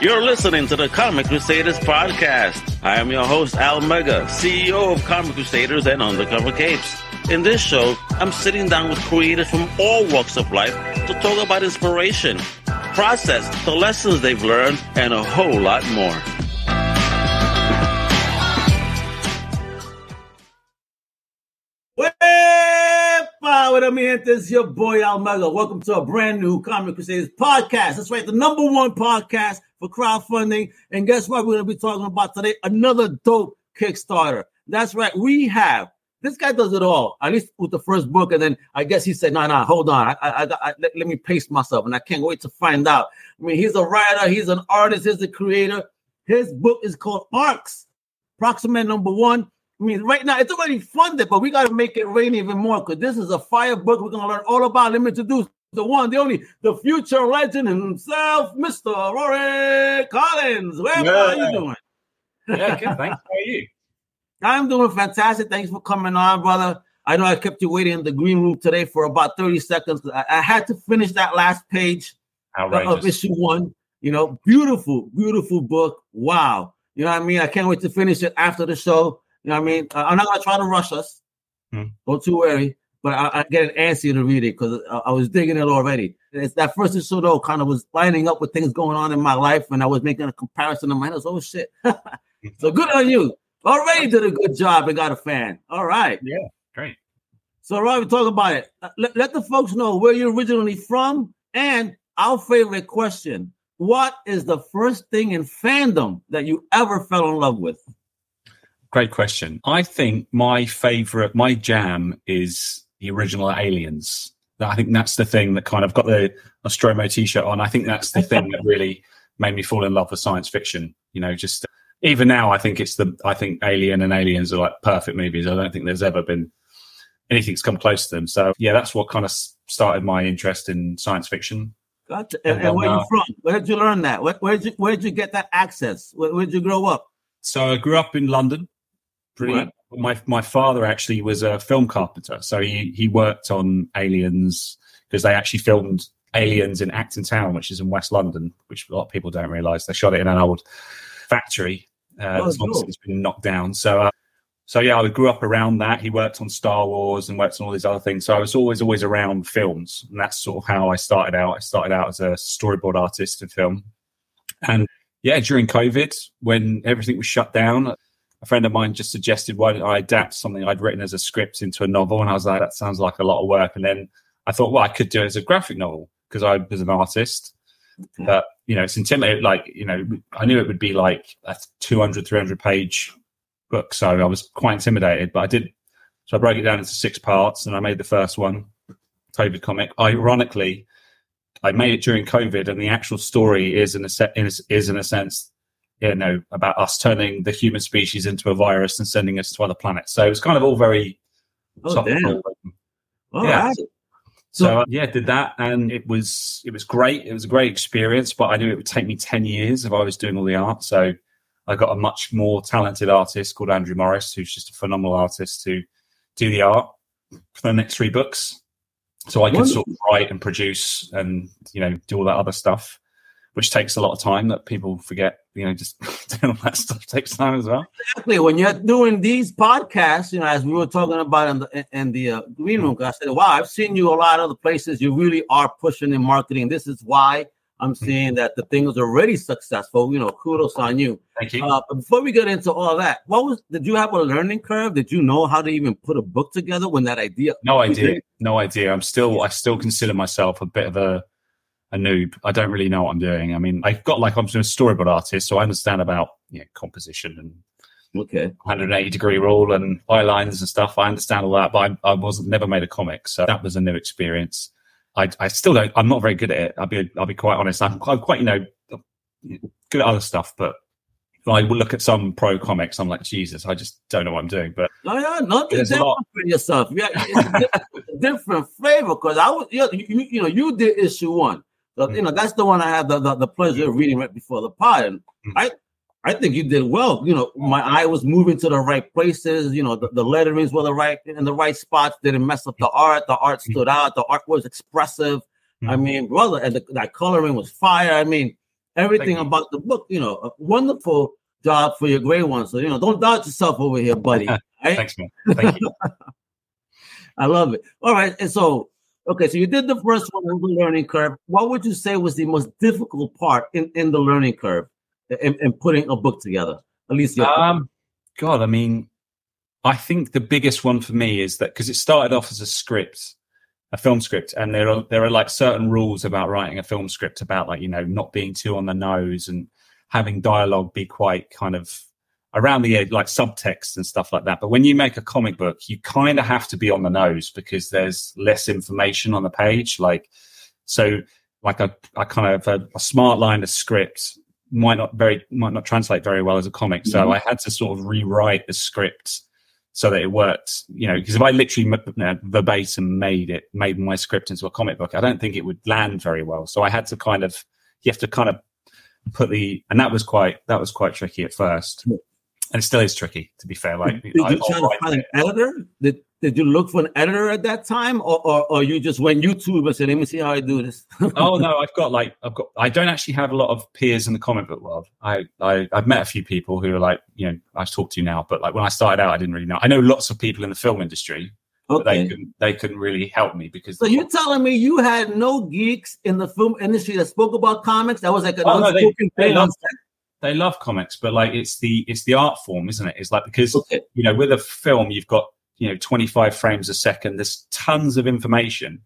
You're listening to the Comic Crusaders podcast. I am your host, Al Mega, CEO of Comic Crusaders and Undercover Capes. In this show, I'm sitting down with creators from all walks of life to talk about inspiration, process, the lessons they've learned, and a whole lot more. What up, man? This is your boy Al Mega. Welcome to a brand new Comic Crusaders podcast. That's right, the number one podcast for crowdfunding. And guess what? We're going to be talking about today another dope Kickstarter. That's right. We have this guy does it all. At least with the first book, and then I guess he said, "No, no, hold on. I, I, I, let, let me pace myself." And I can't wait to find out. I mean, he's a writer, he's an artist, he's a creator. His book is called ARKS, Proximate Number One. I mean, right now it's already funded, but we got to make it rain even more because this is a fire book. We're gonna learn all about. Let me introduce the one, the only, the future legend himself, Mr. Rory Collins. Where yeah. are you doing? Yeah, good. Thanks. How are you? I'm doing fantastic. Thanks for coming on, brother. I know I kept you waiting in the green room today for about 30 seconds. I, I had to finish that last page Outrageous. of issue one. You know, beautiful, beautiful book. Wow. You know what I mean? I can't wait to finish it after the show. You know what I mean? I'm not gonna try to rush us. Hmm. Don't too worry. But I, I get an antsy to read it because I, I, was digging it already. It's that first issue though kind of was lining up with things going on in my life, and I was making a comparison in my head. I was, oh shit. so good on you. Already did a good job and got a fan. All right. Yeah, great. So Rob, we talk about it. Uh, let, let the folks know where you're originally from and our favorite question. What is the first thing in fandom that you ever fell in love with? Great question. I think my favorite, my jam is the original Aliens. I think that's the thing that kind of got the Nostromo t-shirt on. I think that's the thing that really made me fall in love with science fiction. You know, just even now, I think it's the I think Alien and Aliens are like perfect movies. I don't think there's ever been anything's come close to them. So yeah, that's what kind of started my interest in science fiction. Gotcha. And, and, and where are you uh, from? Where did you learn that? Where, where did you where did you get that access? Where, where did you grow up? So I grew up in London. Pretty, my my father actually was a film carpenter, so he he worked on Aliens because they actually filmed Aliens in Acton Town, which is in West London, which a lot of people don't realise. They shot it in an old factory uh, oh, cool. it's been knocked down. So, uh, so yeah, I grew up around that. He worked on Star Wars and worked on all these other things. So I was always, always around films, and that's sort of how I started out. I started out as a storyboard artist in film, and yeah, during COVID, when everything was shut down, a friend of mine just suggested why don't I adapt something I'd written as a script into a novel, and I was like, that sounds like a lot of work. And then I thought, well, I could do it as a graphic novel because I was an artist. But you know, it's intimidating. Like, you know, I knew it would be like a 200, 300 page book. So I was quite intimidated, but I did. So I broke it down into six parts and I made the first one, COVID comic. Ironically, I made it during COVID and the actual story is in a, set, is, is in a sense, you know, about us turning the human species into a virus and sending us to other planets. So it was kind of all very oh, topical. yeah. Right. So uh, yeah, did that, and it was it was great. It was a great experience, but I knew it would take me ten years if I was doing all the art. So I got a much more talented artist called Andrew Morris, who's just a phenomenal artist to do the art for the next three books. So I could sort of write and produce and you know do all that other stuff which takes a lot of time that people forget. You know, just doing all that stuff takes time as well. Exactly. When you're doing these podcasts, you know, as we were talking about in the in the uh, green room, I said, "Wow, I've seen you a lot of the places. You really are pushing in marketing. This is why." I'm mm-hmm. seeing that the thing was already successful. You know, kudos on you. Thank you. Uh, before we get into all that, what was? Did you have a learning curve? Did you know how to even put a book together when that idea? No idea. No idea. I'm still. I still consider myself a bit of a a noob. I don't really know what I'm doing. I mean, I've got like I'm a storyboard artist, so I understand about you know, composition and okay 180 degree rule and bylines and stuff. I understand all that, but I, I wasn't never made a comic, so that was a new experience. I, I still don't. I'm not very good at it. I'll be I'll be quite honest. I'm, I'm quite you know good at other stuff, but I will look at some pro comics. I'm like, Jesus, I just don't know what I'm doing. But no, no, nothing different for yourself. Yeah, it's a different, different flavor because I was, you, you, you know, you did issue one. So, you mm-hmm. know, that's the one I had the, the, the pleasure of reading right before the pod. And mm-hmm. I I think you did well. You know, my eye was moving to the right places. You know, the, the letterings were the right in the right spots. Didn't mess up the mm-hmm. art. The art mm-hmm. stood out. The art was expressive. I mean, brother, and the, that coloring was fire. I mean, everything about the book. You know, a wonderful job for your great one. So you know, don't doubt yourself over here, buddy. Right? Thanks, man. Thank you. I love it. All right, and so okay, so you did the first one on the learning curve. What would you say was the most difficult part in in the learning curve in, in putting a book together? At least, um, God, I mean, I think the biggest one for me is that because it started off as a script, a film script, and there are there are like certain rules about writing a film script about like you know not being too on the nose and having dialogue be quite kind of around the edge, like subtext and stuff like that. But when you make a comic book, you kind of have to be on the nose because there's less information on the page. Like, so like a, a kind of a, a smart line of script might not very might not translate very well as a comic. So mm-hmm. I had to sort of rewrite the script so that it worked. You know, because if I literally you know, verbatim made it, made my script into a comic book, I don't think it would land very well. So I had to kind of you have to kind of put the and that was quite that was quite tricky at first and it still is tricky to be fair like did you I, try to find an editor? Did, did you look for an editor at that time or, or, or you just went youtube and said let me see how i do this oh no i've got like i've got i don't actually have a lot of peers in the comic book world. I, I i've met a few people who are like you know i've talked to you now but like when i started out i didn't really know. I know lots of people in the film industry Okay. they couldn't they couldn't really help me because so you're telling me you had no geeks in the film industry that spoke about comics? That was like an oh, no, they, they, love, they love comics but like it's the it's the art form isn't it it's like because okay. you know with a film you've got you know 25 frames a second there's tons of information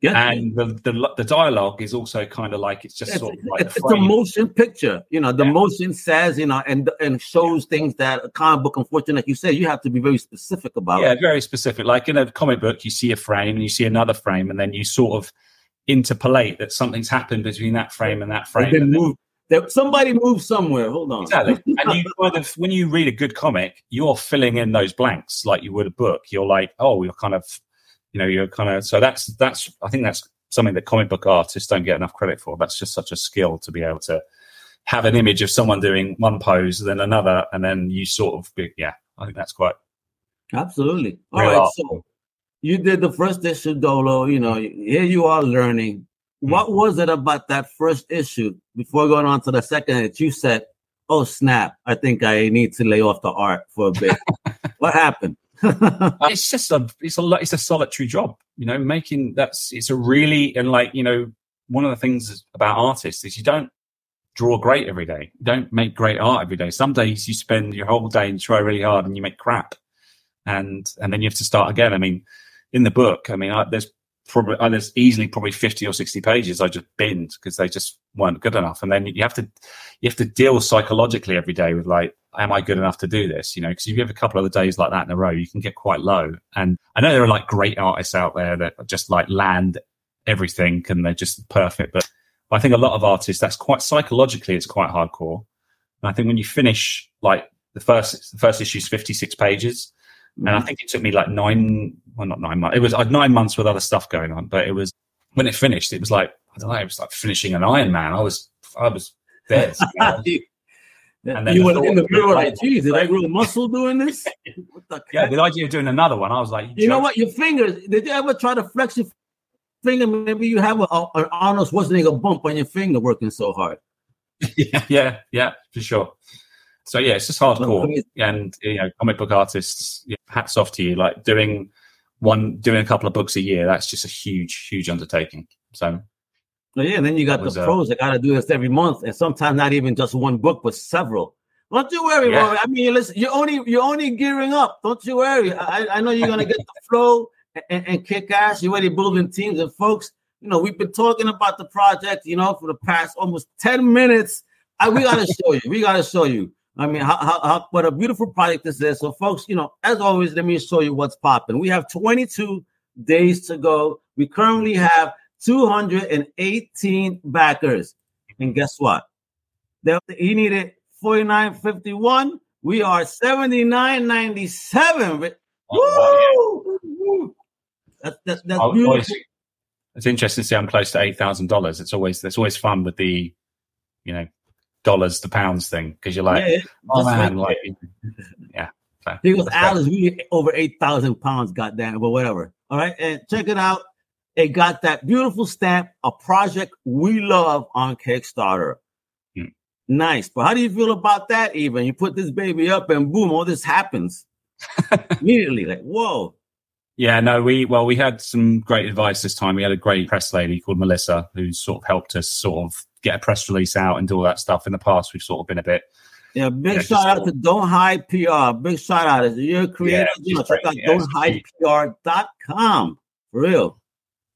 yeah. And the, the, the dialogue is also kind of like it's just it's, sort of like it's, a, it's a motion picture, you know. The yeah. motion says, you know, and and shows things that a comic book, unfortunately, like you said, you have to be very specific about. Yeah, very specific. Like in a comic book, you see a frame and you see another frame, and then you sort of interpolate that something's happened between that frame and that frame. And move. Somebody moved somewhere. Hold on. Exactly. and you kind of, when you read a good comic, you're filling in those blanks like you would a book. You're like, oh, you're kind of you know you're kind of so that's that's i think that's something that comic book artists don't get enough credit for that's just such a skill to be able to have an image of someone doing one pose then another and then you sort of be, yeah i think that's quite absolutely all right so you did the first issue dolo you know here you are learning. Hmm. what was it about that first issue before going on to the second that you said oh snap i think i need to lay off the art for a bit. What happened? It's just a it's a it's a solitary job you know making that's it's a really and like you know one of the things about artists is you don't draw great every day you don't make great art every day. Some days you spend your whole day and try really hard and you make crap and and then you have to start again. I mean in the book i mean I, there's probably uh, there's easily probably 50 or 60 pages i just binned because they just weren't good enough and then you have to you have to deal psychologically every day with like am I good enough to do this? You know, because if you have a couple of days like that in a row, you can get quite low. And I know there are like great artists out there that just like land everything and they're just perfect. But I think a lot of artists, that's quite psychologically, it's quite hardcore. And I think when you finish like the first, the first issue is 56 pages. Mm-hmm. And I mm-hmm. think it took me like nine, well, not nine months. It was like nine months with other stuff going on, but it was when it finished, it was like, I don't know, it was like finishing an Iron Man. I was, I was dead. You know? And then you were in the mirror like, geez, did I grow muscle doing this? yeah, the idea of doing another one, I was like, you, you know what? Your fingers, did you ever try to flex your finger? Maybe you have a, a, an Arnold Schwarzenegger bump on your finger working so hard. yeah, yeah, yeah, for sure. So yeah, it's just hardcore. and you know, comic book artists, hats off to you. Like doing one, doing a couple of books a year, that's just a huge, huge undertaking. So Oh, yeah, and then you got the uh, pros that got to do this every month, and sometimes not even just one book, but several. Don't you worry, yeah. I mean, you listen, you're only you're only gearing up. Don't you worry. I, I know you're gonna get the flow and, and, kick ass. You're already building teams, and folks, you know, we've been talking about the project, you know, for the past almost ten minutes. I, we gotta show you. We gotta show you. I mean, how, how, how, what a beautiful project this is. So, folks, you know, as always, let me show you what's popping. We have 22 days to go. We currently have 218 backers. And guess what? he needed 49.51. We are 79.97. Oh, Woo! That's, that's, that's oh, beautiful. Always, it's interesting to see I'm close to eight thousand dollars. It's always it's always fun with the, you know, dollars to pounds thing because you're like, yeah, oh man, like, yeah. So, he goes, Alice, we over eight thousand pounds, goddamn, but whatever. All right, and check it out. It got that beautiful stamp, a project we love on Kickstarter. Hmm. Nice. But how do you feel about that? Even you put this baby up and boom, all this happens immediately. Like, whoa. Yeah, no, we well, we had some great advice this time. We had a great press lady called Melissa who sort of helped us sort of get a press release out and do all that stuff. In the past, we've sort of been a bit. Yeah, big shout out to Don't Hide PR. Big shout out. If you're a creator, yeah, you check out yeah, don'thidepr.com. For real.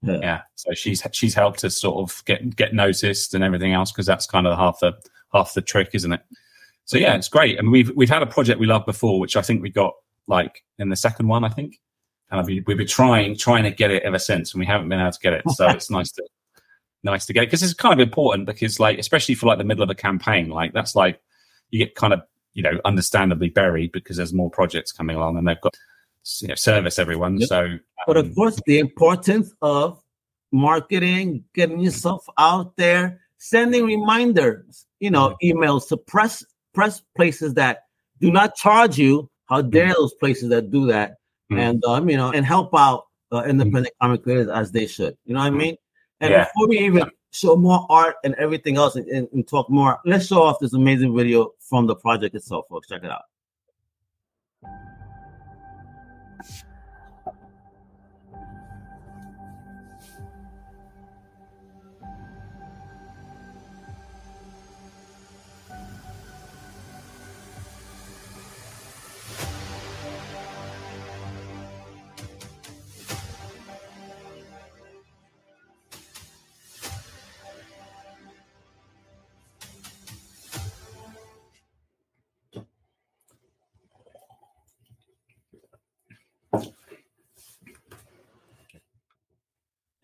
Yeah. yeah. So she's she's helped us sort of get get noticed and everything else because that's kind of half the half the trick, isn't it? So yeah, it's great. And we've we've had a project we loved before, which I think we got like in the second one, I think. And we've been trying trying to get it ever since, and we haven't been able to get it. So it's nice to nice to get because it's kind of important because like especially for like the middle of a campaign, like that's like you get kind of you know understandably buried because there's more projects coming along and they've got you know service everyone. Yep. So, but of um, course, the importance of marketing, getting yourself out there, sending reminders, you know, mm-hmm. emails to press press places that do not charge you. How dare mm-hmm. those places that do that? Mm-hmm. And um, you know, and help out uh, independent mm-hmm. comic creators as they should. You know what I mean? And yeah. before we even show more art and everything else and, and, and talk more, let's show off this amazing video from the project itself, folks. Check it out.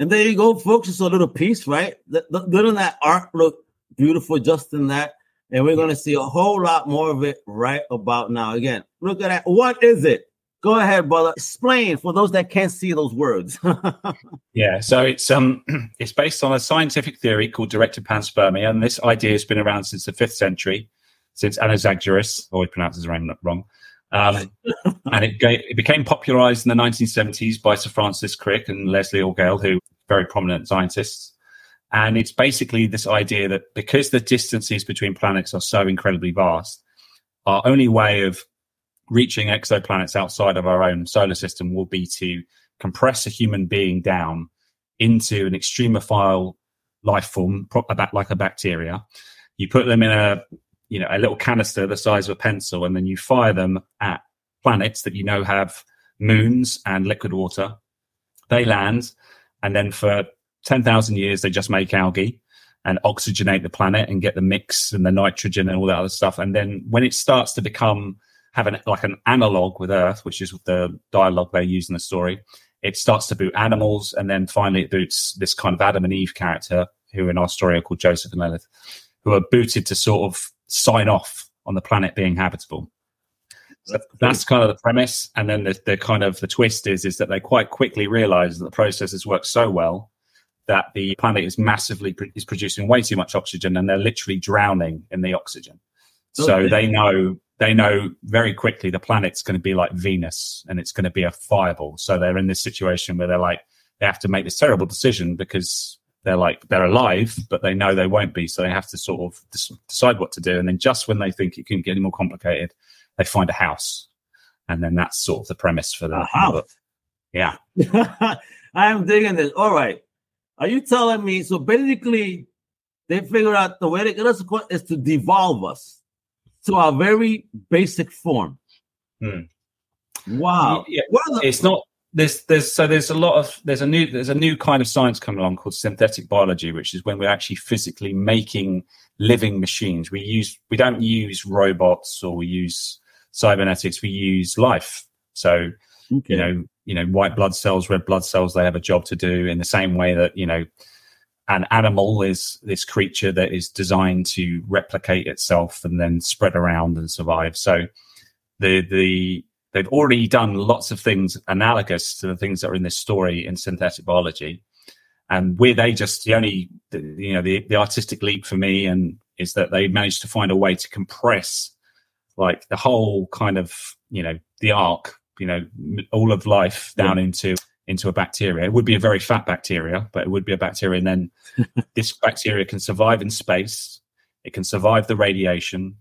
And there you go, folks. It's a little piece, right? Doesn't that art look beautiful just in that? And we're going to see a whole lot more of it right about now. Again, look at that. What is it? Go ahead, brother. Explain for those that can't see those words. yeah, so it's um it's based on a scientific theory called directed panspermia, and this idea has been around since the fifth century, since Anaxagoras, always pronounces his name wrong, um, and it, it, became popularized in the 1970s by Sir Francis Crick and Leslie Orgel, who very prominent scientists. And it's basically this idea that because the distances between planets are so incredibly vast, our only way of reaching exoplanets outside of our own solar system will be to compress a human being down into an extremophile life form, like a bacteria. You put them in a you know a little canister the size of a pencil, and then you fire them at planets that you know have moons and liquid water. They land, and then for 10,000 years, they just make algae and oxygenate the planet and get the mix and the nitrogen and all that other stuff. And then when it starts to become, have an, like an analog with Earth, which is the dialogue they use in the story, it starts to boot animals. And then finally it boots this kind of Adam and Eve character, who in our story are called Joseph and Lilith, who are booted to sort of sign off on the planet being habitable. So that's kind of the premise, and then the, the kind of the twist is is that they quite quickly realize that the process has worked so well that the planet is massively is producing way too much oxygen, and they're literally drowning in the oxygen. So they know they know very quickly the planet's going to be like Venus, and it's going to be a fireball. So they're in this situation where they're like they have to make this terrible decision because they're like they're alive, but they know they won't be. So they have to sort of decide what to do. And then just when they think it can get any more complicated, they find a house, and then that's sort of the premise for the book. Yeah, I am digging this. All right, are you telling me? So basically, they figure out the way to get us is to devolve us to our very basic form. Hmm. Wow, yeah, the- it's not there's there's so there's a lot of there's a new there's a new kind of science coming along called synthetic biology which is when we're actually physically making living machines we use we don't use robots or we use cybernetics, we use life. So, okay. you know, you know, white blood cells, red blood cells, they have a job to do in the same way that, you know, an animal is this creature that is designed to replicate itself and then spread around and survive. So the the they've already done lots of things analogous to the things that are in this story in synthetic biology. And where they just the only you know the, the artistic leap for me and is that they managed to find a way to compress like the whole kind of you know the arc you know all of life down yeah. into into a bacteria it would be a very fat bacteria but it would be a bacteria and then this bacteria can survive in space It can survive the radiation.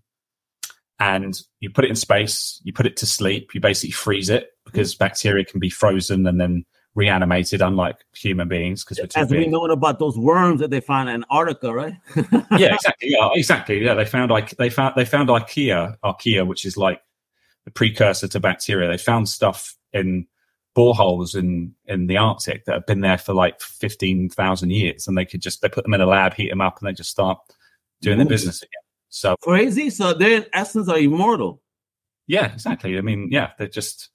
And you put it in space, you put it to sleep, you basically freeze it because mm. bacteria can be frozen and then reanimated, unlike human beings. Because as big. we know about those worms that they found in Antarctica, right? yeah, exactly. Yeah, exactly. Yeah, they found like they found they found archaea, archaea, which is like the precursor to bacteria. They found stuff in boreholes in in the Arctic that have been there for like fifteen thousand years, and they could just they put them in a lab, heat them up, and they just start doing Ooh. their business again. So crazy. So they in essence are immortal. Yeah, exactly. I mean, yeah, they're just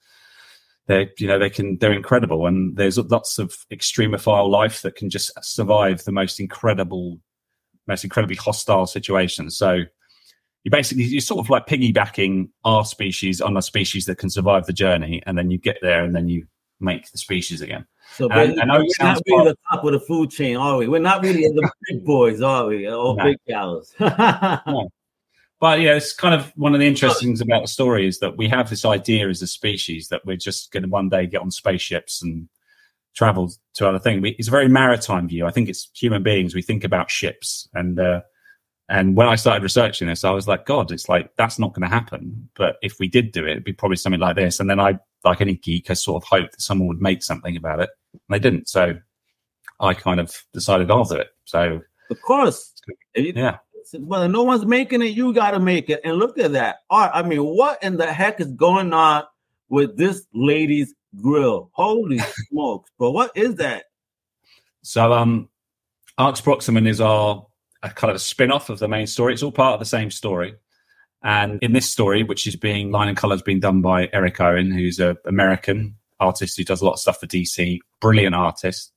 they you know they can they're incredible and there's lots of extremophile life that can just survive the most incredible most incredibly hostile situations. So you basically you're sort of like piggybacking our species on a species that can survive the journey and then you get there and then you make the species again. So and, and we're not really the top of the food chain are we? We're not really the big boys are we? All no. big cows. No. But yeah, it's kind of one of the interesting things about the story is that we have this idea as a species that we're just going to one day get on spaceships and travel to other things. It's a very maritime view. I think it's human beings. We think about ships, and uh, and when I started researching this, I was like, God, it's like that's not going to happen. But if we did do it, it'd be probably something like this. And then I, like any geek, I sort of hoped that someone would make something about it, and they didn't. So I kind of decided I'll do it. So of course, yeah well, no one's making it, you got to make it. And look at that. Art, I mean, what in the heck is going on with this lady's grill? Holy smokes. But what is that? So, um, ARKS Proximum is our a kind of a spin off of the main story. It's all part of the same story. And in this story, which is being line and colors being done by Eric Owen, who's an American artist who does a lot of stuff for DC, brilliant artist.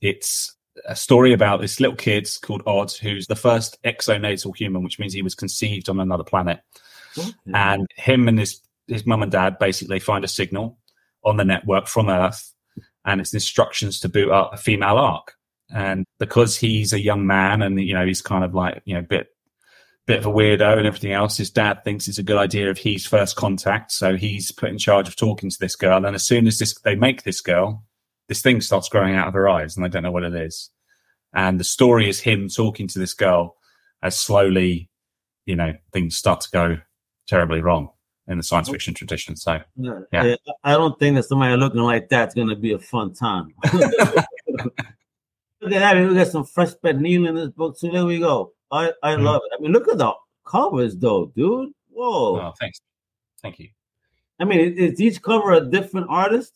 It's a story about this little kid called Odd, who's the first exonatal human, which means he was conceived on another planet. Mm-hmm. And him and his his mum and dad basically find a signal on the network from Earth, and it's instructions to boot up a female Ark. And because he's a young man, and you know he's kind of like you know bit bit of a weirdo and everything else, his dad thinks it's a good idea if he's first contact. So he's put in charge of talking to this girl. And as soon as this they make this girl, this thing starts growing out of her eyes and they don't know what it is. And the story is him talking to this girl as slowly, you know, things start to go terribly wrong in the science fiction tradition. So, yeah. I don't think that somebody looking like that's going to be a fun time. Look at that. We got some fresh Neil in this book. So there we go. I, I mm love it. I mean, look at the covers, though, dude. Whoa. Oh, thanks. Thank you. I mean, is each cover a different artist?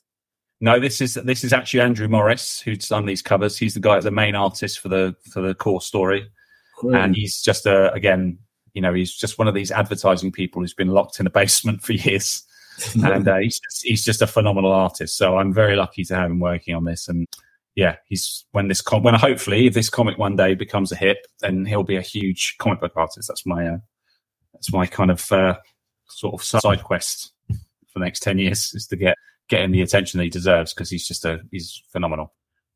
No, this is this is actually Andrew Morris who's done these covers. He's the guy, that's the main artist for the for the core story, cool. and he's just a again, you know, he's just one of these advertising people who's been locked in a basement for years, and uh, he's just, he's just a phenomenal artist. So I'm very lucky to have him working on this, and yeah, he's when this com- when hopefully if this comic one day becomes a hit, then he'll be a huge comic book artist. That's my uh, that's my kind of uh, sort of side quest for the next ten years is to get getting the attention that he deserves because he's just a he's phenomenal.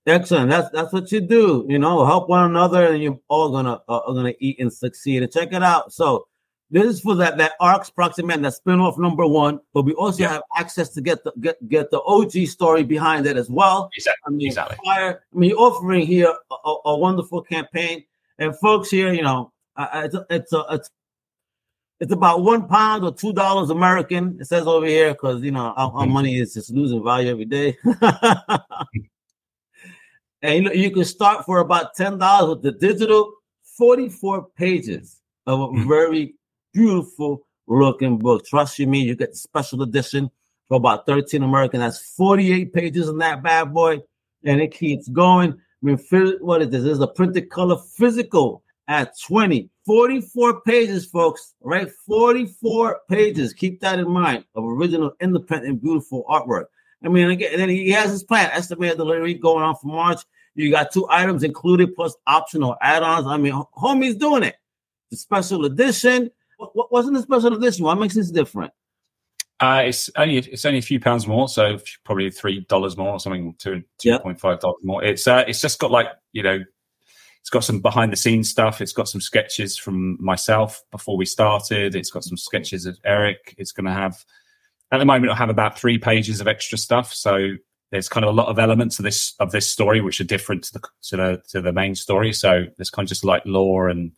Excellent. That's that's what you do. You know, help one another, and you're all gonna uh, are gonna eat and succeed. And check it out. So this is for that that ARKS Proximum, that spinoff number one. But we also yeah. have access to get the get get the OG story behind it as well. Exactly. I mean, exactly. Fire, I mean, offering here a, a, wonderful campaign, and folks here, you know, uh, it's a, it's a, it's it's about one pound or two dollars American. It says over here because you know our, our, money is just losing value every day. and you, know, you can start for about ten dollars with the digital, forty-four pages of a mm. very beautiful looking book. Trust you me, you get the special edition for about thirteen American. That's forty-eight pages in that bad boy, and it keeps going. I mean, what is this? This is a printed color physical at 20. 44 pages, folks, right? 44 pages. Keep that in mind of original, independent, beautiful artwork. I mean, again, and then he has his plan, estimated delivery going on for March. You got two items included plus optional add-ons. I mean, homie's doing it. The special edition. What, wasn't the special edition? What makes this different? Uh, it's only it's only a few pounds more, so probably three dollars more, or something two two point five dollars more. It's uh, it's just got like you know it's got some behind the scenes stuff. It's got some sketches from myself before we started. It's got some sketches of Eric. It's going to have, at the moment, it'll have about three pages of extra stuff. So there's kind of a lot of elements of this of this story which are different to the to the to the main story. So there's kind of just like lore and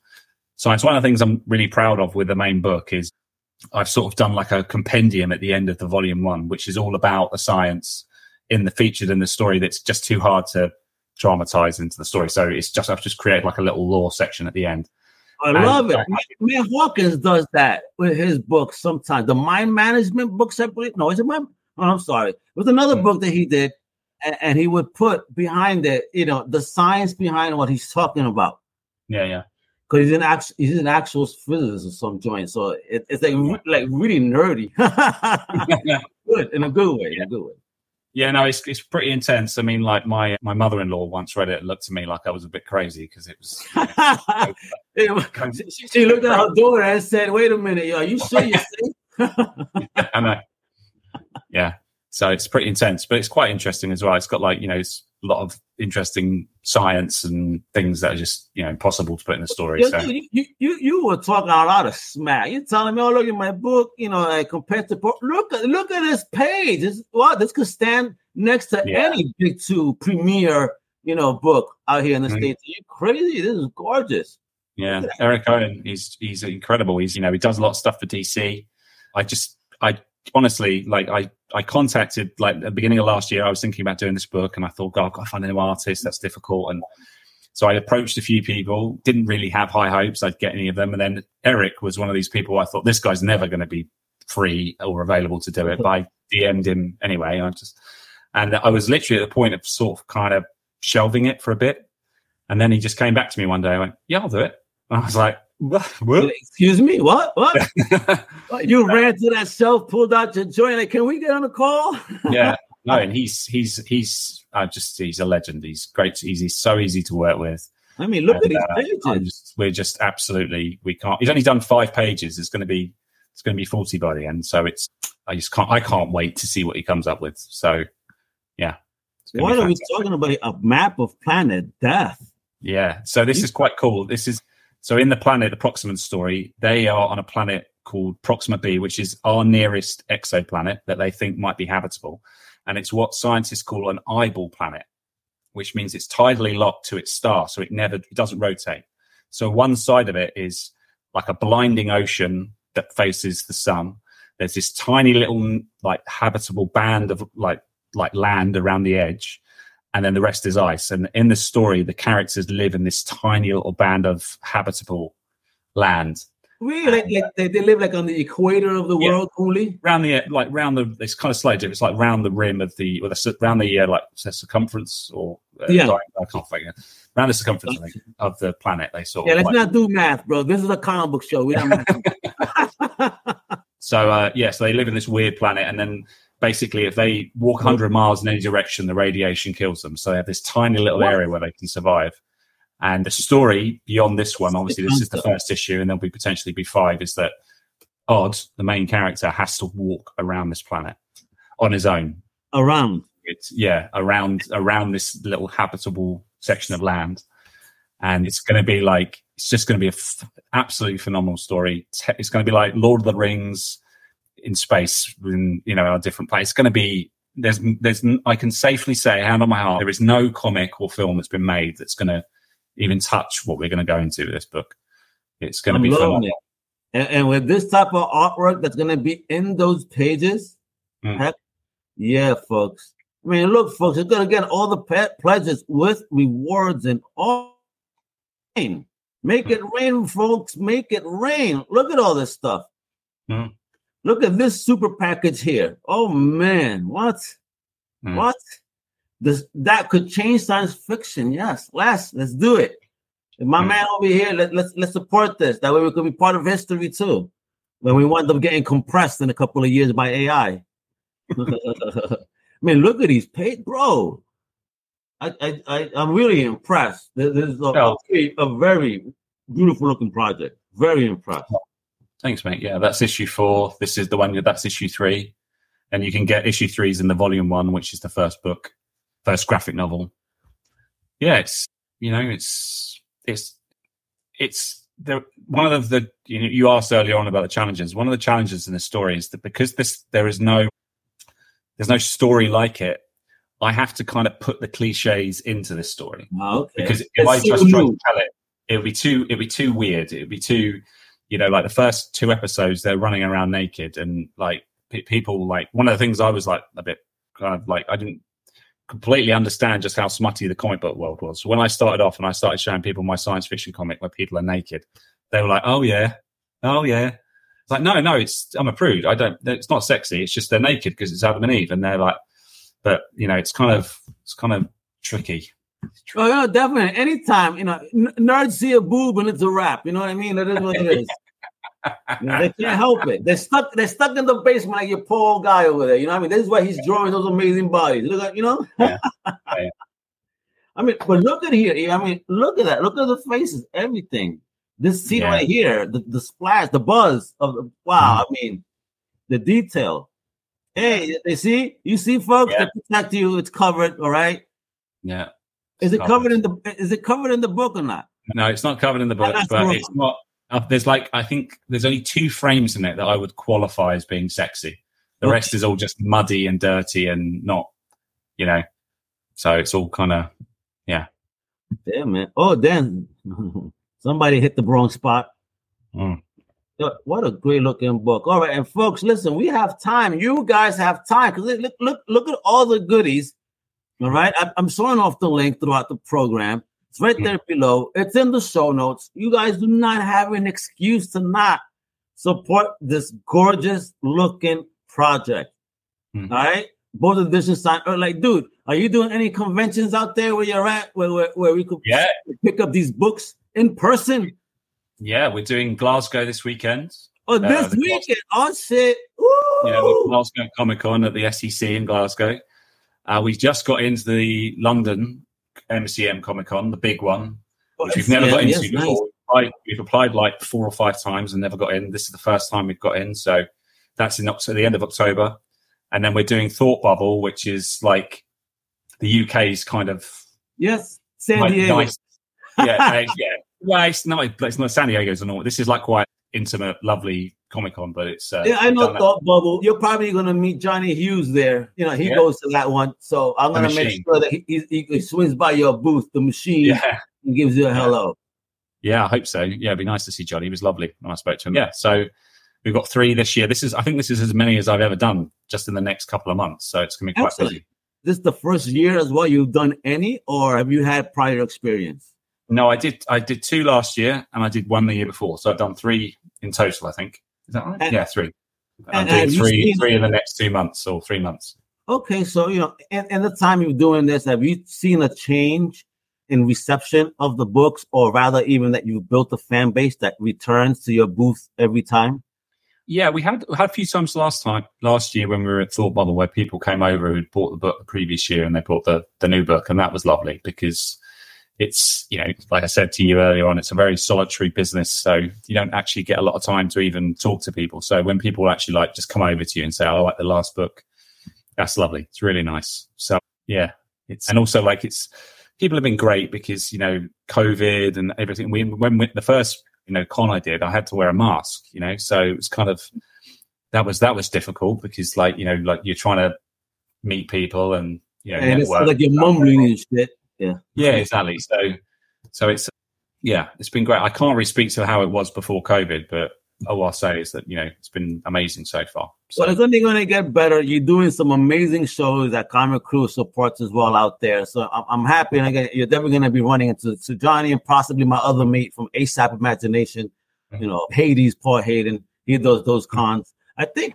science. One of the things I'm really proud of with the main book is I've sort of done like a compendium at the end of the volume one, which is all about the science in the featured in the story that's just too hard to dramatize into the story. So it's just I've just created like a little lore section at the end. I love it. Man, Hawkins does that with his books sometimes. The mind management books, I believe. No, is it my? Oh, I'm sorry. It was another mm-hmm. book that he did, and, and, he would put behind it, you know, the science behind what he's talking about. Yeah, yeah. Because he's an actual he's an actual physicist of some joint, so it, it's like like really nerdy. good in a good way. In a good way. Yeah, no, it's it's pretty intense. I mean, like my my mother in law once read it, and looked at me like I was a bit crazy because it was. You know, she, she, looked at her daughter and said, "Wait a minute, are you sure you're safe?" I know. Yeah, so it's pretty intense, but it's quite interesting as well. It's got like you know, it's a lot of interesting science and things that are just you know impossible to put in the story. You, so you, you, you were talking a lot of smack. You're telling me, oh look at my book, you know, like compared to look at look at this page. This what this could stand next to yeah. any big two premier, you know, book out here in the mm-hmm. states. Are you crazy? This is gorgeous. Yeah, Eric Owen, he's he's incredible. He's you know he does a lot of stuff for DC. I just I honestly like I I contacted like at the beginning of last year. I was thinking about doing this book, and I thought, God, I've got to find a new artist. That's difficult. And so I approached a few people. Didn't really have high hopes I'd get any of them. And then Eric was one of these people. I thought this guy's never going to be free or available to do it. But I DM'd him anyway. I just and I was literally at the point of sort of kind of shelving it for a bit. And then he just came back to me one day. I went, "Yeah, I'll do it." And I was like, what? Excuse me, what? What? you ran to that shelf, pulled out your joint. Like, can we get on a call? yeah, no, and he's he's he's uh, just he's a legend. He's great. He's, he's so easy to work with. I mean, look and, at his uh, pages. We're just absolutely we can't. He's only done five pages. It's going to be it's going to be forty by the end. So it's I just can't I can't wait to see what he comes up with. So yeah. What are we talking about? A map of planet Death. Yeah. So this is quite cool. This is so in the planet, the Proxima story, they are on a planet called Proxima b, which is our nearest exoplanet that they think might be habitable. And it's what scientists call an eyeball planet, which means it's tidally locked to its star, so it never it doesn't rotate. So one side of it is like a blinding ocean that faces the sun. There's this tiny little like habitable band of like like land around the edge and then the rest is ice. And in the story, the characters live in this tiny little band of habitable land. Really, like, like they, they live like on the equator of the yeah. world, only around the like round the. It's kind of slightly different. It's like round the rim of the, or the around the uh, like circumference or uh, yeah, I can't think around the circumference think, of the planet. They sort yeah. Of, let's like, not do math, bro. This is a comic book show. We don't. so uh, yeah, so they live in this weird planet, and then basically if they walk 100 miles in any direction the radiation kills them. So they have this tiny little area where they can survive. And the story beyond this one obviously this is the first issue and there'll be potentially be five is that odd the main character has to walk around this planet on his own. Around? It's yeah around around this little habitable section of land. And it's going to be like it's just going to be a f- absolutely phenomenal story. It's going to be like lord of the rings in space, in, you know, in a different place. It's going to be there's there's I can safely say, hand on my heart, there is no comic or film that's been made that's going to even touch what we're going to go into with this book. It's going to be phenomenal. And, and, with this type of artwork that's going to be in those pages, mm. heck, yeah, folks. I mean, look, folks, you're going to get all the pet pledges with rewards and all. Make it rain, folks. Make it rain. Look at all this stuff. Mm. Look at this super package here. Oh man, what? Mm. What? This that could change science fiction. Yes, let's let's do it. If my mm. man over here, let, let's let's support this. That way we could be part of history too. When we wind up getting compressed in a couple of years by AI. I mean, look at these page, bro. I, I, I I'm really impressed. This is a, a, a very beautiful looking project. Very impressed. Thanks, mate. Yeah, that's issue four. This is the one that's issue three. And you can get issue threes in the volume one, which is the first book, first graphic novel. Yeah, it's you know, it's it's it's the one of the, you, know, you asked earlier on about the challenges. One of the challenges in the story is that because this there is no there's no story like it, I have to kind of put the cliches into this story. okay. Because if I just try to tell it it would be too it would be too weird. It would be too, you know, like the first two episodes they're running around naked and like pe- people like one of the things I was like a bit kind of like I didn't completely understand just how smutty the comic book world was. When I started off and I started showing people my science fiction comic where people are naked, they were like, "Oh yeah, oh yeah." It's like, no, no, it's I'm a prude. I don't. It's not sexy. It's just they're naked because it's Adam and Eve, and they're like, but you know, it's kind of it's kind of tricky. Oh, yeah, definitely. Anytime, you know, n- nerds see a boob and it's a wrap. You know what I mean? That is what it is. You know, they can't help it. They're stuck. They're stuck in the basement like your poor old guy over there. You know what I mean? This is why he's drawing those amazing bodies. Look at you know. Yeah. Yeah. I mean, but look at here. I mean, look at that. Look at the faces. Everything. This scene Yeah. right here, the, the splash, the buzz of the wow. Mm-hmm. I mean, the detail. Hey, they see you see, folks. Yeah. They protect you. It's covered. All right. Yeah. Is it Covered. covered in the? Is it covered in the book or not? No, it's not covered in the book, but wrong. it's not. Uh, there's like I think there's only two frames in it that I would qualify as being sexy. The Okay. rest is all just muddy and dirty and not, you know. So it's all kind of yeah. Damn man. Oh, then somebody hit the wrong spot. Mm. What a great looking book. All right, and folks, listen, we have time. You guys have time because look, look, look at all the goodies. All right, I, I'm showing off the link throughout the program. It's right there below. It's in the show notes. You guys do not have an excuse to not support this gorgeous looking project. Mhm. All right, both editions signed. or Like, dude, are you doing any conventions out there where you're at, where where, where we could yeah, pick up these books in person? yeah. We're doing Glasgow this weekend. Oh, this the weekend. Oh shit. Woo! Yeah, the Glasgow Comic Con at the SEC in Glasgow. Uh, we just got into the London MCM Comic Con, the big one, which we've never Yeah, got into yes, before. I, we've applied like four or five times and never got in. This is the first time we've got in, so that's in the end of October. And then we're doing Thought Bubble, which is like the UK's kind of Yes, San like, Diego. nice. Yeah, yeah. Well, it's not. It's not San Diego's and all. This is like quite intimate, lovely Comic Con, but it's. Uh, Yeah, I know Thought Bubble. You're probably gonna meet Johnny Hughes there. You know, he Yeah. goes to that one. So I'm gonna make sure that he, he, he swings by your booth, the machine, Yeah, and gives you a hello. yeah. I hope so. Yeah, it'd be nice to see Johnny. He was lovely when I spoke to him. Yeah, so we've got three this year. This is, I think, this is as many as I've ever done just in the next couple of months. So it's gonna be quite Excellent. busy. This is the first year as well you've done any, or have you had prior experience? No, I did. I did two last year, and I did one the year before. So I've done three in total. I think. Is that right? And- yeah, three. I'm doing three, seen- three in the next two months or three months. Okay, so you know, in, in the time you're doing this, have you seen a change in reception of the books, or rather, even that you've built a fan base that returns to your booth every time? Yeah, we had had a few times last time last year when we were at Thought Bubble where people came over who'd bought the book the previous year and they bought the the new book and that was lovely because it's you know like I said to you earlier on it's a very solitary business so you don't actually get a lot of time to even talk to people. So when people actually like just come over to you and say oh, I like the last book that's lovely. It's really nice. So yeah it's and also like it's people have been great because you know COVID and everything. We when we, the first you know con I did I had to wear a mask you know so it was kind of that was that was difficult because like you know like you're trying to meet people and you know and it's like you're mumbling and shit. Yeah Yeah, exactly so so it's yeah it's been great I can't really speak to how it was before COVID but all I'll say is that you know it's been amazing so far so, Well, it's only going to get better. You're doing some amazing shows that Comic Crew supports as well out there. So I'm, I'm happy. And again, you're definitely going to be running into to Johnny and possibly my other mate from ASAP Imagination, you know, Hades, Paul Hayden. He does those cons. I think,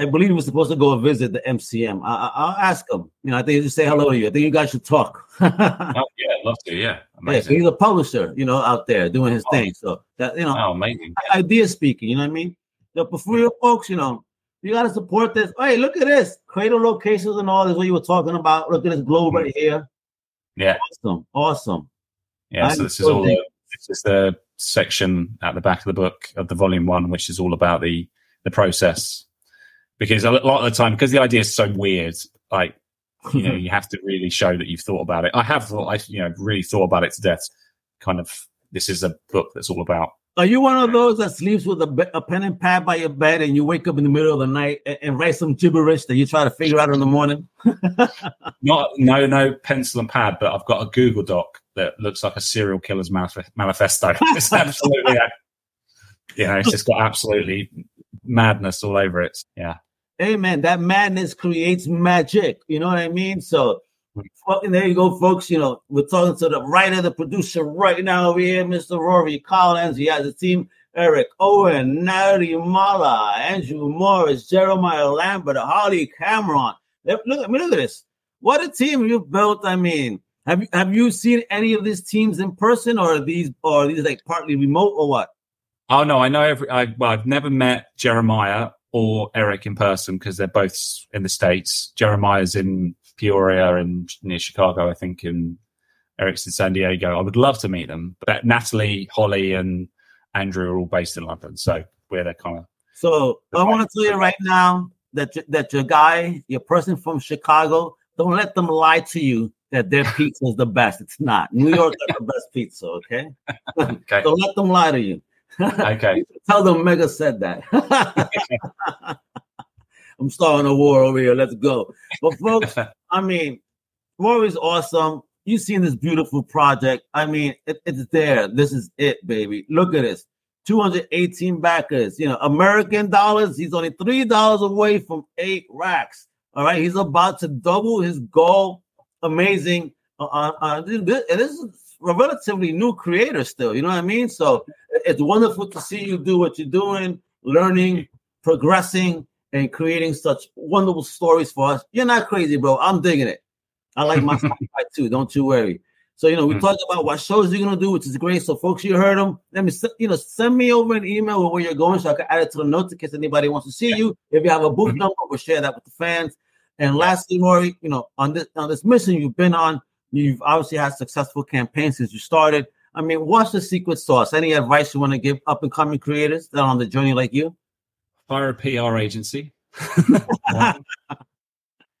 I believe he was supposed to go visit the MCM. I, I, I'll ask him. You know, I think he'll just say hello to you. I think you guys should talk. oh, yeah I'd love to yeah Yeah, amazing he's a publisher, you know, out there doing his Oh. thing. So that you know, oh amazing idea speaking, you know what I mean? So but for your folks, you know, you gotta support this. Hey, look at this. Cradle locations and all this what you were talking about. Look at this globe right mm-hmm. here. yeah Awesome. Awesome. Yeah, I'm so this is all. The, this is the section at the back of the book of the volume one, which is all about the the process. Because a lot of the time, because the idea is so weird, like you know, you have to really show that you've thought about it. I have thought, I you know, really thought about it to death. Kind of, this is a book that's all about. Are you one of those that sleeps with a, be- a pen and pad by your bed and you wake up in the middle of the night and, and write some gibberish that you try to figure out in the morning? Not no no pencil and pad, but I've got a Google Doc that looks like a serial killer's manif- manifesto. It's absolutely, you know, it's just got absolutely madness all over it. Yeah. Man, that madness creates magic. You know what I mean? So fucking there you go, folks. You know, we're talking to the writer, the producer right now over here, Mr. Rory Collins. He has a team. Eric Owen, Natalie Mala, Andrew Morris, Jeremiah Lambert, Holly Cameron. Look, look, I mean, look at this. What a team you've built. I mean, have you have you seen any of these teams in person, or are these or are these like partly remote, or what? Oh no, I know every. I, well, I've never met Jeremiah or Eric in person because they're both in the states. Jeremiah's in Peoria and near Chicago, I think, and Eric's in San Diego. I would love to meet them, but Natalie, Holly, and Andrew are all based in London, so we're the kind of. So I want to tell you right now that that your guy, your person from Chicago, don't let them lie to you that their pizza is the best. It's not. New York got the best pizza. Okay. Okay. don't let them lie to you. Okay. Tell them Mega said that. I'm starting a war over here. Let's go. But folks, I mean, war is awesome. You've seen this beautiful project. I mean, it, it's there. This is it, baby. Look at this. 218 backers. You know, American dollars. He's only three dollars away from eight racks. All right, he's about to double his goal. Amazing. Uh, uh, uh this, this is a relatively new creator still. You know what I mean? So it's wonderful to see you do what you're doing, learning, progressing, and creating such wonderful stories for us. You're not crazy, bro. I'm digging it. I like my Spotify too. Don't you worry. So you know, we mm. talked about what shows you're gonna do, which is great. So folks, you heard them. Let me you know send me over an email with where you're going, so I can add it to the notes in case anybody wants to see you. If you have a booth mm-hmm. number, we'll share that with the fans. And lastly, Rory, you know, on this on this mission you've been on, you've obviously had successful campaigns since you started. I mean, what's the secret sauce? Any advice you want to give up and coming creators that are on the journey like you? Hire a PR agency.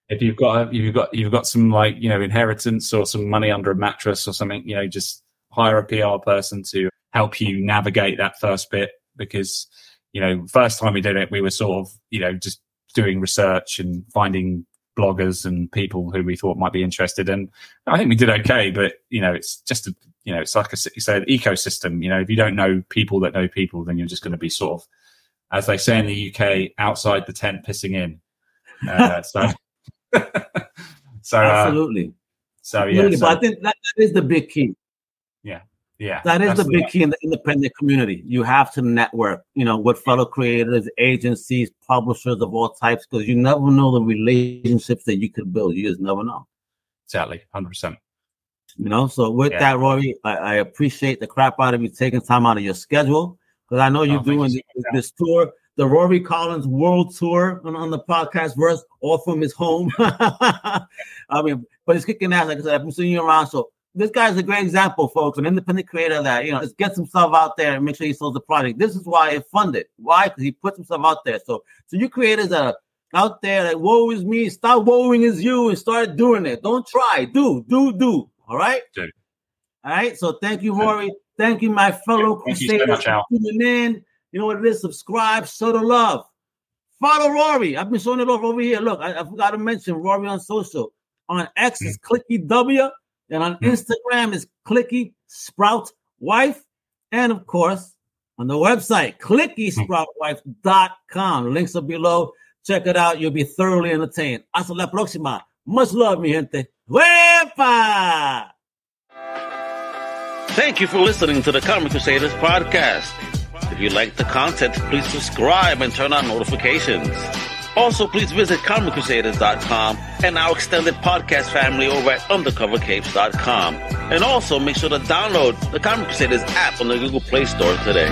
if you've got you've got you've got some like you know inheritance or some money under a mattress or something, you know, just hire a PR person to help you navigate that first bit because you know first time we did it we were sort of you know just doing research and finding bloggers and people who we thought might be interested and i think we did okay but you know it's just a you know it's like a you said ecosystem you know if you don't know people that know people then you're just going to be sort of as they say in the uk outside the tent pissing in uh, so so uh, absolutely. So yeah, so, but I think that, that is the big key. Yeah, yeah, that is the big key in the independent community. You have to network, you know, with fellow creators, agencies, publishers of all types, because you never know the relationships that you could build. You just never know. Exactly, hundred percent. You know, so with yeah. that, Rory, I, I, appreciate the crap out of you taking time out of your schedule because I know you're oh, doing you this, this tour the Rory Collins World Tour on, on the podcast verse, all from his home. I mean, but he's kicking ass. Like I said, I've been seeing you around. So this guy's a great example, folks, an independent creator that, you know, just gets himself out there and make sure he sells the product. This is why it funded. Why? Because he puts himself out there. So, so you creators that are out there like, woe is me, stop woeing is you and start doing it. Don't try. Do, do, do. All right? Dude. All right. So thank you, Rory. Thank you, my fellow thank crusaders, so for tuning in. You know what it is? Subscribe, show the love. Follow Rory. I've been showing it off over here. Look, I, I forgot to mention Rory on social. On X is mm. Clicky W, and on mm. Instagram is Clicky Sprout Wife, and of course on the website clickysproutwife.com. Links are below. Check it out. You'll be thoroughly entertained. Hasta la próxima. Much love, mi gente. Wepa! Thank you for listening to the Comic Crusaders podcast. If you like the content, please subscribe and turn on notifications. Also, please visit ComicCrusaders.com and our extended podcast family over at UndercoverCapes.com. And also make sure to download the Comic Crusaders app on the Google Play Store today.